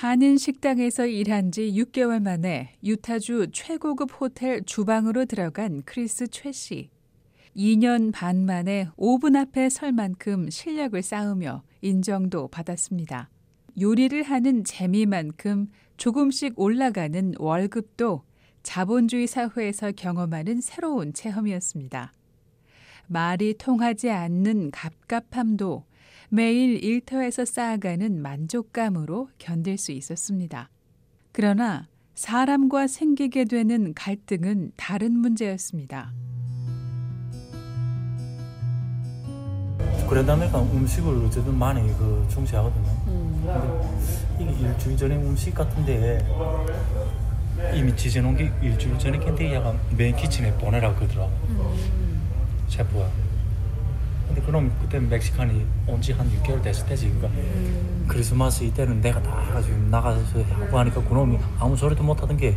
한인 식당에서 일한 지 6개월 만에 유타주 최고급 호텔 주방으로 들어간 크리스 최 씨. 2년 반 만에 오븐 앞에 설 만큼 실력을 쌓으며 인정도 받았습니다. 요리를 하는 재미만큼 조금씩 올라가는 월급도 자본주의 사회에서 경험하는 새로운 체험이었습니다. 말이 통하지 않는 갑갑함도 매일 일터에서 쌓아가는 만족감으로 견딜 수 있었습니다. 그러나 사람과 생기게 되는 갈등은 다른 문제였습니다. 그러다 보니까 음식을 어쨌든 많이 그 중시하거든요. 이게 일주일 전에 음식 같은데 이미 지져놓은 게 일주일 전에 캔디 약간 메인 키친에 보내라고 그러더라고. 셰프가. 근데 그럼 그때 멕시칸이 온지 한 6개월 됐을 때지. 그러니까. 크리스마스 이때는 내가 다 해가지고 나가서 하고 하니까 그놈이 아무 소리도 못 하던 게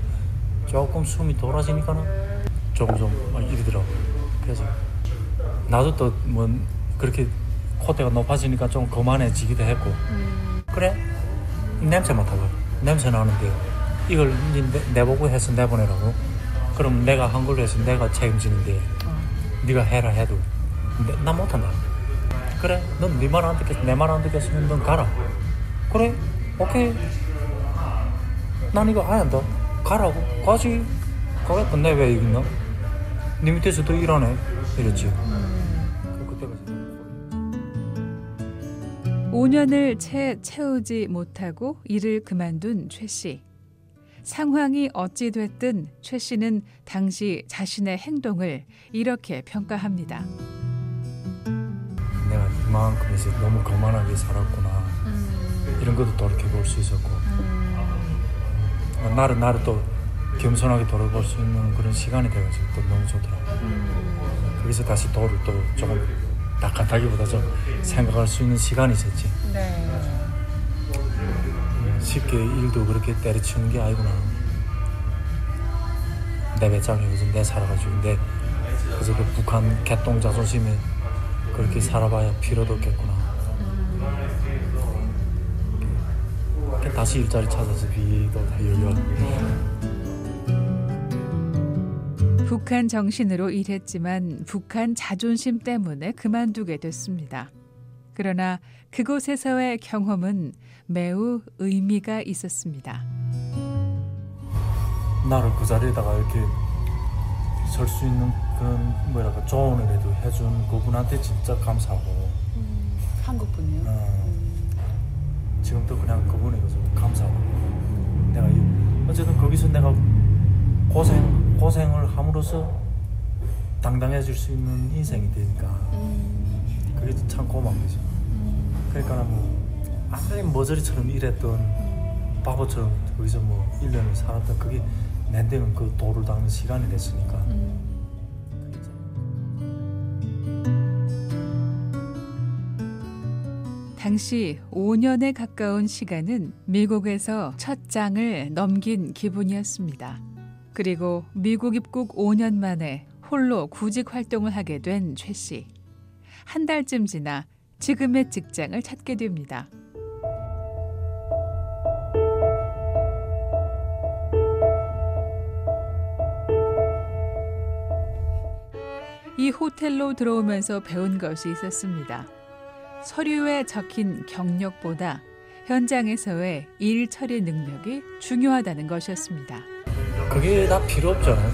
조금 숨이 돌아지니까는 조금 좀 이러더라고. 그래서 나도 또 뭐 그렇게 콧대가 높아지니까 좀 거만해지기도 했고. 그래 냄새 맡아봐. 냄새 나는데 이걸 내, 내보고 해서 내보내라고. 그럼 내가 한 걸로 해서 내가 책임지는데 네가 해라 해도. 내- 나 못한다. 그래 넌 네 말 안 듣겠어 내 말 안 듣겠으면 넌 가라. 그래 오케이. 난 이거 안 한다 가라고. 가지. 가겠다. 내왜 여기 있나? 네 밑에서도 일하네. 이랬지. 그- 그때까지. 5년을 채 채우지 못하고 일을 그만둔 최 씨. 상황이 어찌 됐든 최 씨는 당시 자신의 행동을 이렇게 평가합니다. 이만큼 이제 너무 거만하게 살았구나. 이런 것도 돌이켜 볼 수 있었고. 어, 나를 나를 또 겸손하게 돌아볼 수 있는 그런 시간이 돼가지고 또 너무 좋더라고 그래서 다시 도를 또 조금 닦았다기보다 좀 생각할 수 있는 시간이 있었지. 음, 쉽게 일도 그렇게 때려치는 게 아니구나. 내 배짱이 요즘 내 살아가지고 내 그래서 그 북한 개똥 자존심에 그렇게 살아봐야 필요도 없겠구나. 이렇게 다시 일자리 찾아서 비도 다 열려. 북한 정신으로 일했지만 북한 자존심 때문에 그만두게 됐습니다. 그러나 그곳에서의 경험은 매우 의미가 있었습니다. 나를 그 자리에다가 이렇게 설 수 있는 그런 뭐랄까 조언을 해도 해준 그분한테 진짜 감사하고. 한국 분이요? 어, 지금도 그냥 그분에 서 감사하고. 내가 이- 어쨌든 거기서 내가 고생 고생을 함으로써 당당해질 수 있는 인생이 되니까. 음. 그게 참 고마운 거죠. 그러니까 뭐 아무리 머저리처럼 일했던 바보처럼 거기서 뭐 1년을 살았던 그게 낸데는 그 돌을 닦는 시간이 됐으니까. 음. 당시 5년에 가까운 시간은 미국에서 첫 장을 넘긴 기분이었습니다. 그리고 미국 입국 5년 만에 홀로 구직 활동을 하게 된 최 씨. 한 달쯤 지나 지금의 직장을 찾게 됩니다. 이 호텔로 들어오면서 배운 것이 있었습니다. 서류에 적힌 경력보다 현장에서의 일 처리 능력이 중요하다는 것이었습니다. 그게 다 필요 없잖아요.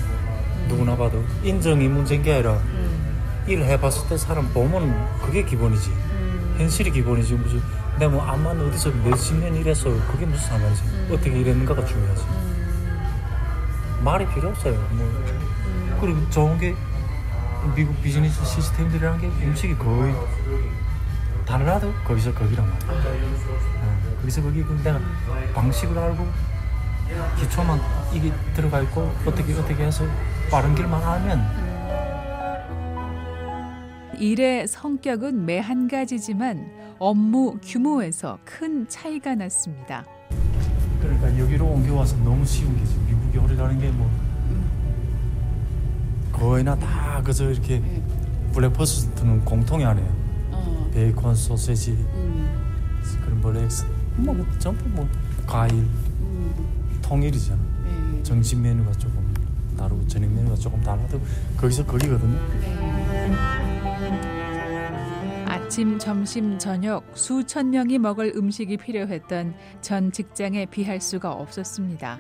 누구나 봐도 인정이 문제인 게 아니라 음. 일 해봤을 때 사람 보면 그게 기본이지. 음. 현실이 기본이지 무슨 내가 뭐 암만 어디서 몇십 년 일해서 그게 무슨 상관이지. 어떻게 일했는가가 중요하지. 말이 필요 없어요. 뭐 그리고 좋은 게 미국 비즈니스 시스템들이라는 게 음식이 거의 달라도 거기서 거기란 말이야. 어, 거기서 거기 그 내가 방식을 알고 기초만 이게 들어가 있고 어떻게 어떻게 해서 빠른 길만 알면 일의 성격은 매 한 가지지만 업무 규모에서 큰 차이가 났습니다. 그러니까 여기로 옮겨와서 너무 쉬운 게지 미국 요리라는 게뭐 거의나 다 그저 이렇게 블랙퍼스트는 공통이 아니에요 어. 베이컨 소세지 음. scrambled eggs 뭐 전부 뭐 과일 음. 통일이잖아. 네. 점심 메뉴가 조금 다르고 저녁 메뉴가 조금 달라도 거기서 걸리거든요. 네. 아침, 점심, 저녁 수천 명이 먹을 음식이 필요했던 전 직장에 비할 수가 없었습니다.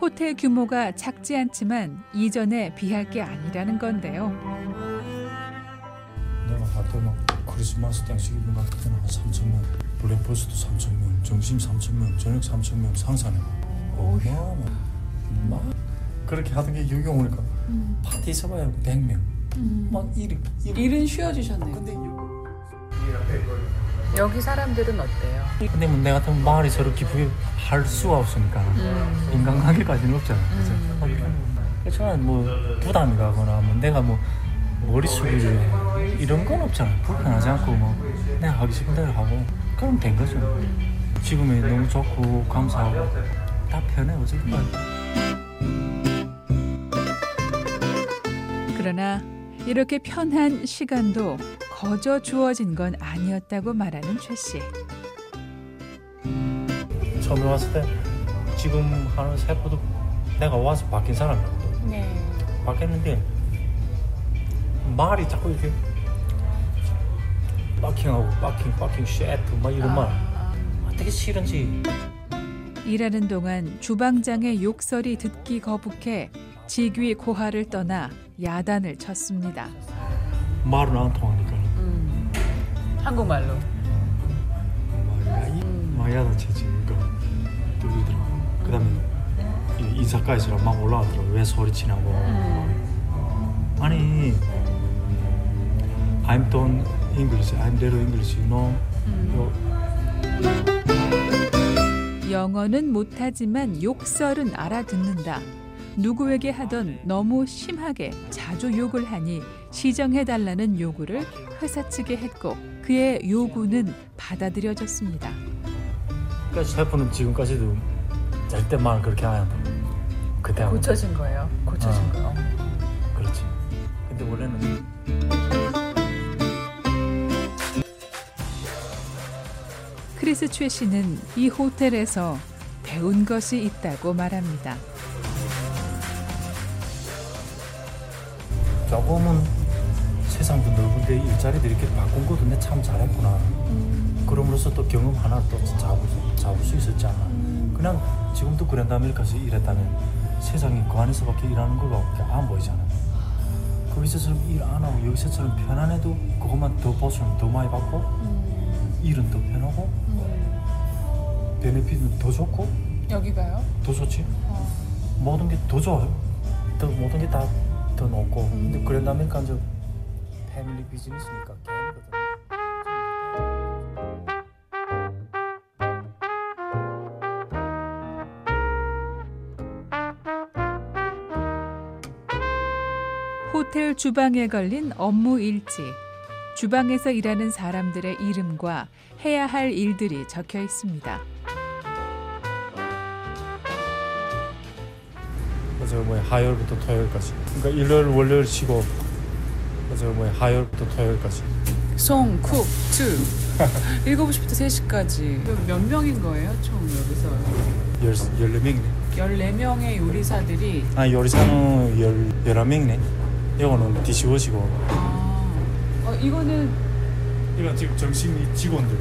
호텔 규모가 작지 않지만 이전에 비할 게 아니라는 건데요. 내가 할때막 크리스마스 땡스기분 같은 때는 한 3천 명, 블랙버스도 3천 명, 점심 3천 명, 저녁 3천 명 상산해. 어마어마. 막 그렇게 하던 게 여기 오니까 음. 파티 있어봐야 100명. 음. 막 일이. 일은 쉬어주셨네요. 근데 여기 사람들은 어때요? 근데 뭐 내가 같은 말이 서로 기쁘게 할 수가 없으니까 음. 인간관계까지는 없잖아. 그래서 음. 그래서 저는 뭐 부담이 가거나 뭐 내가 뭐 머리 숙이고 이런 건 없잖아. 불편하지 않고 뭐 내가 하기 싫은 대로 하고 그럼 된 거죠. 지금이 너무 좋고 감사하고 다 편해 어쨌든 간 그러나 이렇게 편한 시간도 거저 주어진 건 아니었다고 말하는 최 씨. 처음에 왔을 때 지금 하는 세포도 내가 와서 바뀐 사람이거든. 네. 바뀌었는데 말이 자꾸 이렇게 빠킹하고 빠킹 빠킹 쉐트 막 이런 말 아, 되게 싫은지 일하는 동안 주방장의 욕설이 듣기 거북해 직위 고하를 떠나 야단을 쳤습니다. 말은 안 통하니까 음. 한국말로. 말이 음. 치지 그러니까 들리더라고 그 다음에 인사까지랑 막 올라가더라고 왜 소리치냐고 음. 아니 I'm done English I'm little English you know 음. 영어는 못하지만 욕설은 알아듣는다. 누구에게 하던 너무 심하게 자주 욕을 하니 시정해달라는 요구를 회사 측에 했고 그의 요구는 받아들여졌습니다. 그러니까 셰프는 지금까지도 절대 말 그렇게 안 한다 그때 고쳐진 거예요. 고쳐진 어. 거. 그렇지 근데 원래는 크리스 최 씨는 이 호텔에서 배운 것이 있다고 말합니다. 조금은 세상도 넓은데 일자리도 이렇게 바꾼 것도 내 참 잘했구나. 음. 그럼으로써 또 경험 하나 또 잡을, 수- 잡을 수 있었잖아. 그냥 지금도 그랜드 아메리카에서 일했다면 세상에 그 안에서밖에 일하는 걸로밖에 안 보이잖아. 거기서처럼 일 안 하고 여기서처럼 편안해도 그것만 더 보수면 더 많이 받고 음. 일은 더 편하고 음. 베네핏은 더 좋고 여기가요? 더 좋지. 어. 모든 게 더 좋아요. 더 모든 게 다 더 높고. 근데 그랜드 아메리카는 저 패밀리 비즈니스니까 개인거든. 호텔 주방에 걸린 업무 일지. 주방에서 일하는 사람들의 이름과 해야 할 일들이 적혀 있습니다. 그래서 뭐야 화요일부터 토요일까지. 그러니까 일요일 월요일 쉬고. 그래서 뭐야 화요일부터 토요일까지. 송, 쿡, 투. 7시부터 3시까지. 몇 명인 거예요, 총 여기서? 열 열네 명이네. 14명의 요리사들이 아 요리사는 열 열한 명이네. 이거는 디시워시고. 아, 어, 이거는 이건 지금 정신이 직원들.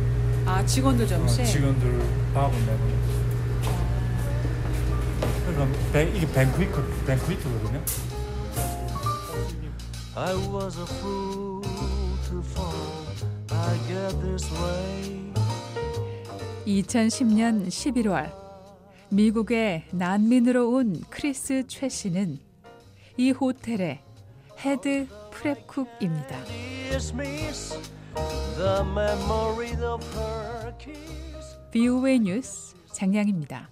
아 직원들 점심. 어, 직원들 밥은 내고. 그러니까 ban, 이게 banquet banquet거든요. I was a fool to fall. and get that way. 2010년 11월 미국에 난민으로 온 크리스 최 씨는 이 호텔의 head kiss. BOA 뉴스 장량입니다.